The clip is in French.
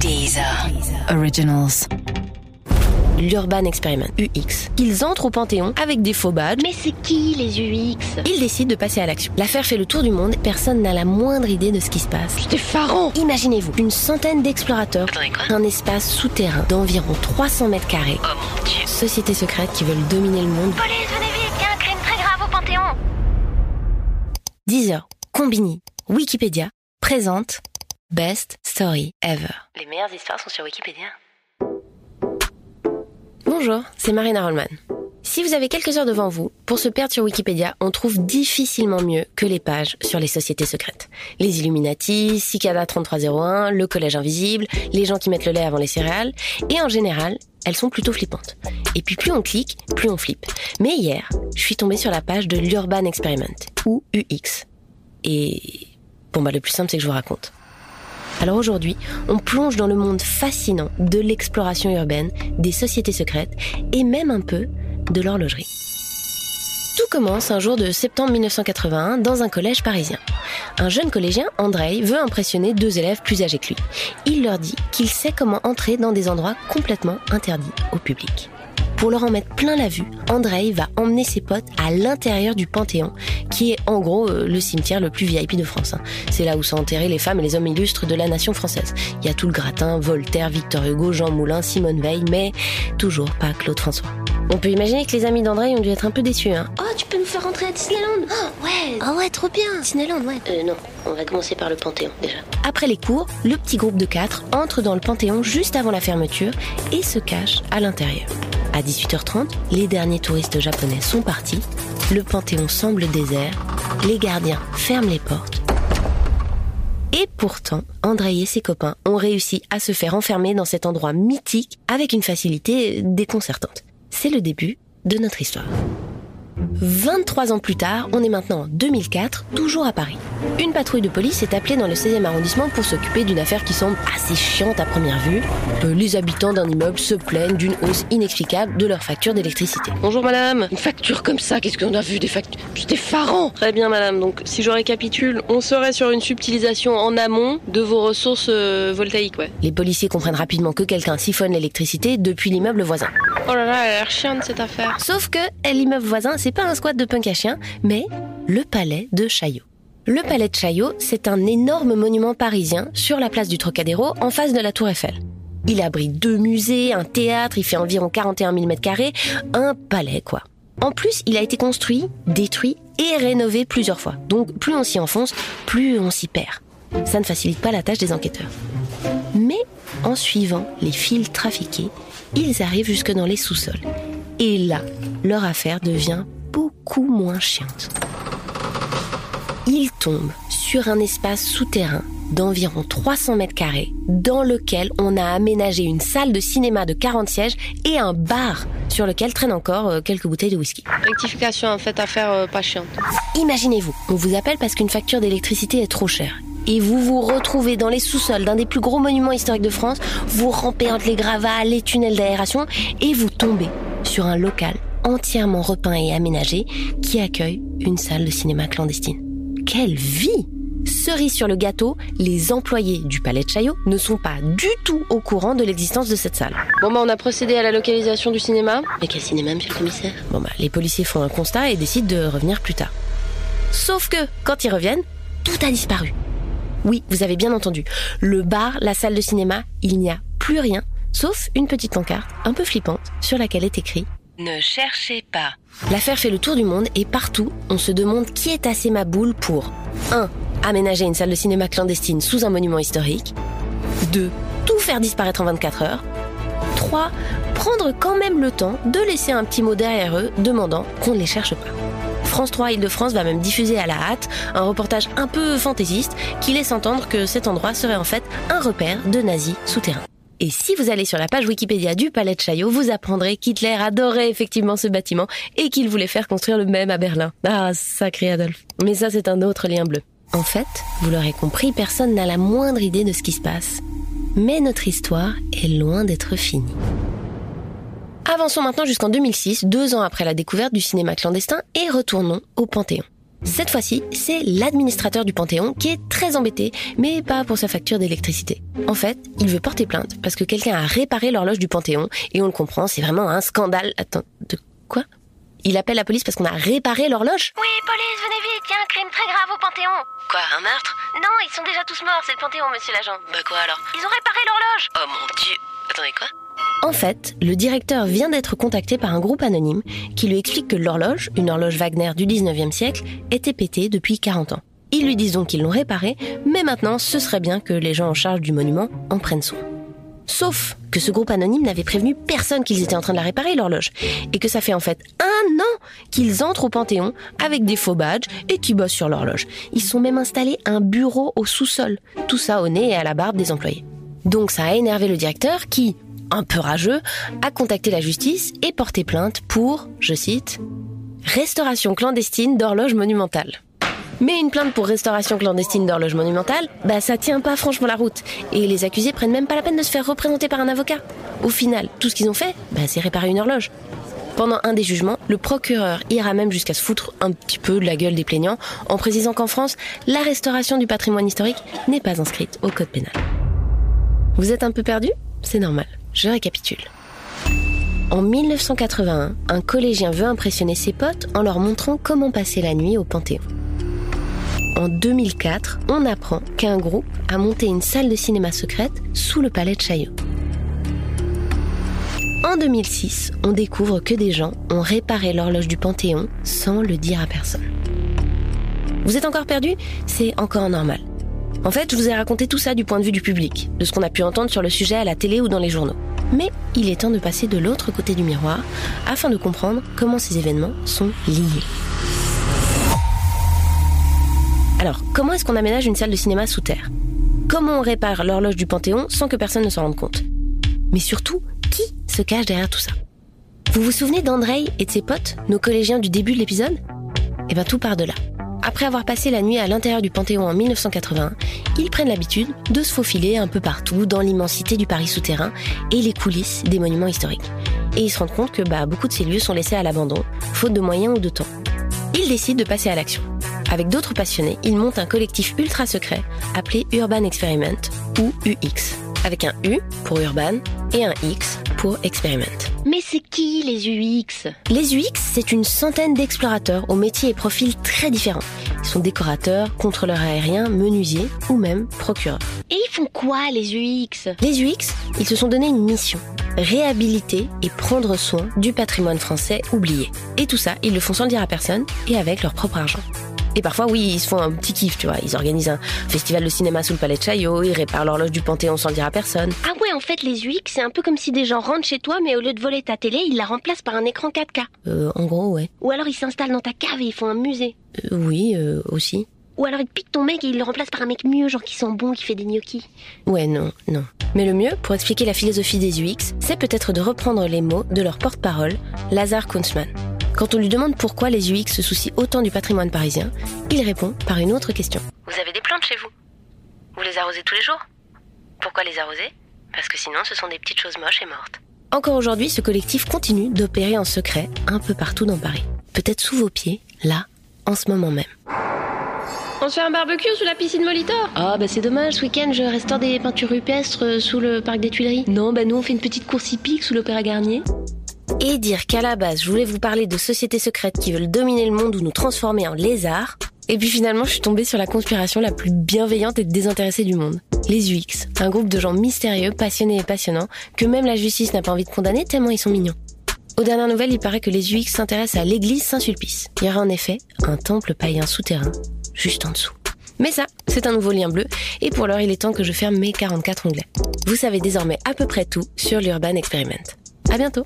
Deezer. Originals. l'Urban Experiment, UX. Ils entrent au Panthéon avec des faux badges. Mais c'est qui les UX Ils décident de passer à l'action. L'affaire fait le tour du monde, personne n'a la moindre idée de ce qui se passe. C'est effarant Imaginez-vous, une centaine d'explorateurs, un espace souterrain d'environ 300 mètres carrés. Oh mon dieu. Sociétés secrètes qui veulent dominer le monde. Police, venez vite, il y a un crime très grave au Panthéon 10 heures, Combini, Wikipédia, présente Best Story Ever. Les meilleures histoires sont sur Wikipédia. Bonjour, c'est Marina Rollman. Si vous avez quelques heures devant vous, pour se perdre sur Wikipédia, on trouve difficilement mieux que les pages sur les sociétés secrètes. Les Illuminati, Cicada 3301, le Collège Invisible, les gens qui mettent le lait avant les céréales, et en général, elles sont plutôt flippantes. Et puis plus on clique, plus on flippe. Mais hier, je suis tombée sur la page de l'Urban Experiment, ou UX. Et bon bah le plus simple c'est que je vous raconte. Alors aujourd'hui, on plonge dans le monde fascinant de l'exploration urbaine, des sociétés secrètes et même un peu de l'horlogerie. Tout commence un jour de septembre 1981 dans un collège parisien. Un jeune collégien, Andrei, veut impressionner deux élèves plus âgés que lui. Il leur dit qu'il sait comment entrer dans des endroits complètement interdits au public. Pour leur en mettre plein la vue, Andrei va emmener ses potes à l'intérieur du Panthéon, qui est en gros euh, le cimetière le plus VIP de France. hein. C'est là où sont enterrés les femmes et les hommes illustres de la nation française. Il y a tout le gratin, Voltaire, Victor Hugo, Jean Moulin, Simone Veil, mais toujours pas Claude François. On peut imaginer que les amis d'Andrei ont dû être un peu déçus. Hein. Oh, tu peux nous faire rentrer à Disneyland Oh, ouais Ah ouais, trop bien, Disneyland, ouais. Euh, non, on va commencer par le Panthéon, déjà. Après les cours, le petit groupe de quatre entre dans le Panthéon juste avant la fermeture et se cache à l'intérieur. À 18h30, les derniers touristes japonais sont partis, le Panthéon semble désert, les gardiens ferment les portes. Et pourtant, Andrei et ses copains ont réussi à se faire enfermer dans cet endroit mythique avec une facilité déconcertante. C'est le début de notre histoire. 23 ans plus tard, on est maintenant en 2004, toujours à Paris. Une patrouille de police est appelée dans le 16e arrondissement pour s'occuper d'une affaire qui semble assez chiante à première vue. Euh, Les habitants d'un immeuble se plaignent d'une hausse inexplicable de leur facture d'électricité. Bonjour madame. Une facture comme ça, qu'est-ce qu'on a vu des factures? C'est effarant Très bien madame. Donc si je récapitule, on serait sur une subtilisation en amont de vos ressources euh, voltaïques, ouais. Les policiers comprennent rapidement que quelqu'un siphonne l'électricité depuis l'immeuble voisin. Oh là là, elle a l'air chiante cette affaire. Sauf que l'immeuble voisin, c'est pas un squat de punk à chien, mais le palais de Chaillot. Le palais de Chaillot, c'est un énorme monument parisien sur la place du Trocadéro en face de la Tour Eiffel. Il abrite deux musées, un théâtre, il fait environ 41 000 mètres carrés, un palais quoi. En plus, il a été construit, détruit et rénové plusieurs fois. Donc plus on s'y enfonce, plus on s'y perd. Ça ne facilite pas la tâche des enquêteurs. Mais en suivant les fils trafiqués, ils arrivent jusque dans les sous-sols. Et là, leur affaire devient beaucoup moins chiante. Ils tombent sur un espace souterrain d'environ 300 mètres carrés dans lequel on a aménagé une salle de cinéma de 40 sièges et un bar sur lequel traînent encore euh, quelques bouteilles de whisky. Rectification, en fait, affaire euh, pas chiante. Imaginez-vous, on vous appelle parce qu'une facture d'électricité est trop chère. Et vous vous retrouvez dans les sous-sols d'un des plus gros monuments historiques de France, vous rampez entre les gravats, les tunnels d'aération, et vous tombez sur un local entièrement repeint et aménagé qui accueille une salle de cinéma clandestine. Quelle vie Cerise sur le gâteau, les employés du palais de Chaillot ne sont pas du tout au courant de l'existence de cette salle. Bon bah on a procédé à la localisation du cinéma. Mais quel cinéma, monsieur le commissaire? Bon bah, les policiers font un constat et décident de revenir plus tard. Sauf que, quand ils reviennent, tout a disparu. Oui, vous avez bien entendu. Le bar, la salle de cinéma, il n'y a plus rien, sauf une petite pancarte, un peu flippante, sur laquelle est écrit Ne cherchez pas. L'affaire fait le tour du monde et partout, on se demande qui est assez ma boule pour 1. Aménager une salle de cinéma clandestine sous un monument historique 2. Tout faire disparaître en 24 heures 3. Prendre quand même le temps de laisser un petit mot derrière eux demandant qu'on ne les cherche pas. France 3 Île-de-France va même diffuser à la hâte un reportage un peu fantaisiste qui laisse entendre que cet endroit serait en fait un repère de nazis souterrains. Et si vous allez sur la page Wikipédia du Palais de Chaillot, vous apprendrez qu'Hitler adorait effectivement ce bâtiment et qu'il voulait faire construire le même à Berlin. Ah, sacré Adolphe. Mais ça, c'est un autre lien bleu. En fait, vous l'aurez compris, personne n'a la moindre idée de ce qui se passe. Mais notre histoire est loin d'être finie. Avançons maintenant jusqu'en 2006, deux ans après la découverte du cinéma clandestin, et retournons au Panthéon. Cette fois-ci, c'est l'administrateur du Panthéon qui est très embêté, mais pas pour sa facture d'électricité. En fait, il veut porter plainte parce que quelqu'un a réparé l'horloge du Panthéon, et on le comprend, c'est vraiment un scandale. Attends, de quoi? Il appelle la police parce qu'on a réparé l'horloge? Oui, police, venez vite, il y a un crime très grave au Panthéon. Quoi, un meurtre? Non, ils sont déjà tous morts, c'est le Panthéon, monsieur l'agent. Bah quoi alors? Ils ont réparé l'horloge. Oh mon dieu. Attendez, quoi? En fait, le directeur vient d'être contacté par un groupe anonyme qui lui explique que l'horloge, une horloge Wagner du 19e siècle, était pétée depuis 40 ans. Ils lui disent donc qu'ils l'ont réparée, mais maintenant ce serait bien que les gens en charge du monument en prennent soin. Sauf que ce groupe anonyme n'avait prévenu personne qu'ils étaient en train de la réparer, l'horloge. Et que ça fait en fait un an qu'ils entrent au Panthéon avec des faux badges et qui bossent sur l'horloge. Ils sont même installés un bureau au sous-sol. Tout ça au nez et à la barbe des employés. Donc ça a énervé le directeur qui, un peu rageux, a contacté la justice et porté plainte pour, je cite, restauration clandestine d'horloge monumentale. Mais une plainte pour restauration clandestine d'horloge monumentale, bah ça tient pas franchement la route. Et les accusés prennent même pas la peine de se faire représenter par un avocat. Au final, tout ce qu'ils ont fait, bah c'est réparer une horloge. Pendant un des jugements, le procureur ira même jusqu'à se foutre un petit peu de la gueule des plaignants en précisant qu'en France, la restauration du patrimoine historique n'est pas inscrite au code pénal. Vous êtes un peu perdu? C'est normal. Je récapitule. En 1981, un collégien veut impressionner ses potes en leur montrant comment passer la nuit au Panthéon. En 2004, on apprend qu'un groupe a monté une salle de cinéma secrète sous le palais de Chaillot. En 2006, on découvre que des gens ont réparé l'horloge du Panthéon sans le dire à personne. Vous êtes encore perdu? C'est encore normal. En fait, je vous ai raconté tout ça du point de vue du public, de ce qu'on a pu entendre sur le sujet à la télé ou dans les journaux. Mais il est temps de passer de l'autre côté du miroir afin de comprendre comment ces événements sont liés. Alors, comment est-ce qu'on aménage une salle de cinéma sous terre? Comment on répare l'horloge du Panthéon sans que personne ne s'en rende compte? Mais surtout, qui se cache derrière tout ça? Vous vous souvenez d'Andrei et de ses potes, nos collégiens du début de l'épisode? Eh bien, tout part de là. Après avoir passé la nuit à l'intérieur du Panthéon en 1981, ils prennent l'habitude de se faufiler un peu partout dans l'immensité du Paris souterrain et les coulisses des monuments historiques. Et ils se rendent compte que bah, beaucoup de ces lieux sont laissés à l'abandon, faute de moyens ou de temps. Ils décident de passer à l'action. Avec d'autres passionnés, ils montent un collectif ultra secret appelé Urban Experiment ou UX, avec un U pour Urban et un X pour Experiment. Mais c'est qui les UX Les UX, c'est une centaine d'explorateurs aux métiers et profils très différents. Ils sont décorateurs, contrôleurs aériens, menuisiers ou même procureurs. Et ils font quoi les UX Les UX, ils se sont donné une mission réhabiliter et prendre soin du patrimoine français oublié. Et tout ça, ils le font sans le dire à personne et avec leur propre argent. Et parfois, oui, ils se font un petit kiff, tu vois. Ils organisent un festival de cinéma sous le palais de Chaillot, ils réparent l'horloge du Panthéon sans le dire à personne. Ah ouais, en fait, les UX, c'est un peu comme si des gens rentrent chez toi, mais au lieu de voler ta télé, ils la remplacent par un écran 4K. Euh, en gros, ouais. Ou alors ils s'installent dans ta cave et ils font un musée. Euh, oui, euh, aussi. Ou alors ils piquent ton mec et ils le remplacent par un mec mieux, genre qui sent bon, qui fait des gnocchis. Ouais, non, non. Mais le mieux, pour expliquer la philosophie des UX, c'est peut-être de reprendre les mots de leur porte-parole, Lazare Kunzmann. Quand on lui demande pourquoi les UX se soucient autant du patrimoine parisien, il répond par une autre question. Vous avez des plantes chez vous Vous les arrosez tous les jours Pourquoi les arroser? Parce que sinon ce sont des petites choses moches et mortes. Encore aujourd'hui, ce collectif continue d'opérer en secret un peu partout dans Paris. Peut-être sous vos pieds, là, en ce moment même. On se fait un barbecue sous la piscine Molitor Ah bah c'est dommage, ce week-end je restaure des peintures rupestres euh, sous le parc des Tuileries. Non, bah nous on fait une petite course hippique sous l'Opéra Garnier. Et dire qu'à la base je voulais vous parler de sociétés secrètes qui veulent dominer le monde ou nous transformer en lézards. Et puis finalement je suis tombée sur la conspiration la plus bienveillante et désintéressée du monde. Les UX, un groupe de gens mystérieux, passionnés et passionnants, que même la justice n'a pas envie de condamner tellement ils sont mignons. Aux dernières nouvelles, il paraît que les UX s'intéressent à l'église Saint-Sulpice. Il y aura en effet un temple païen souterrain juste en dessous. Mais ça, c'est un nouveau lien bleu, et pour l'heure, il est temps que je ferme mes 44 onglets. Vous savez désormais à peu près tout sur l'Urban Experiment. À bientôt!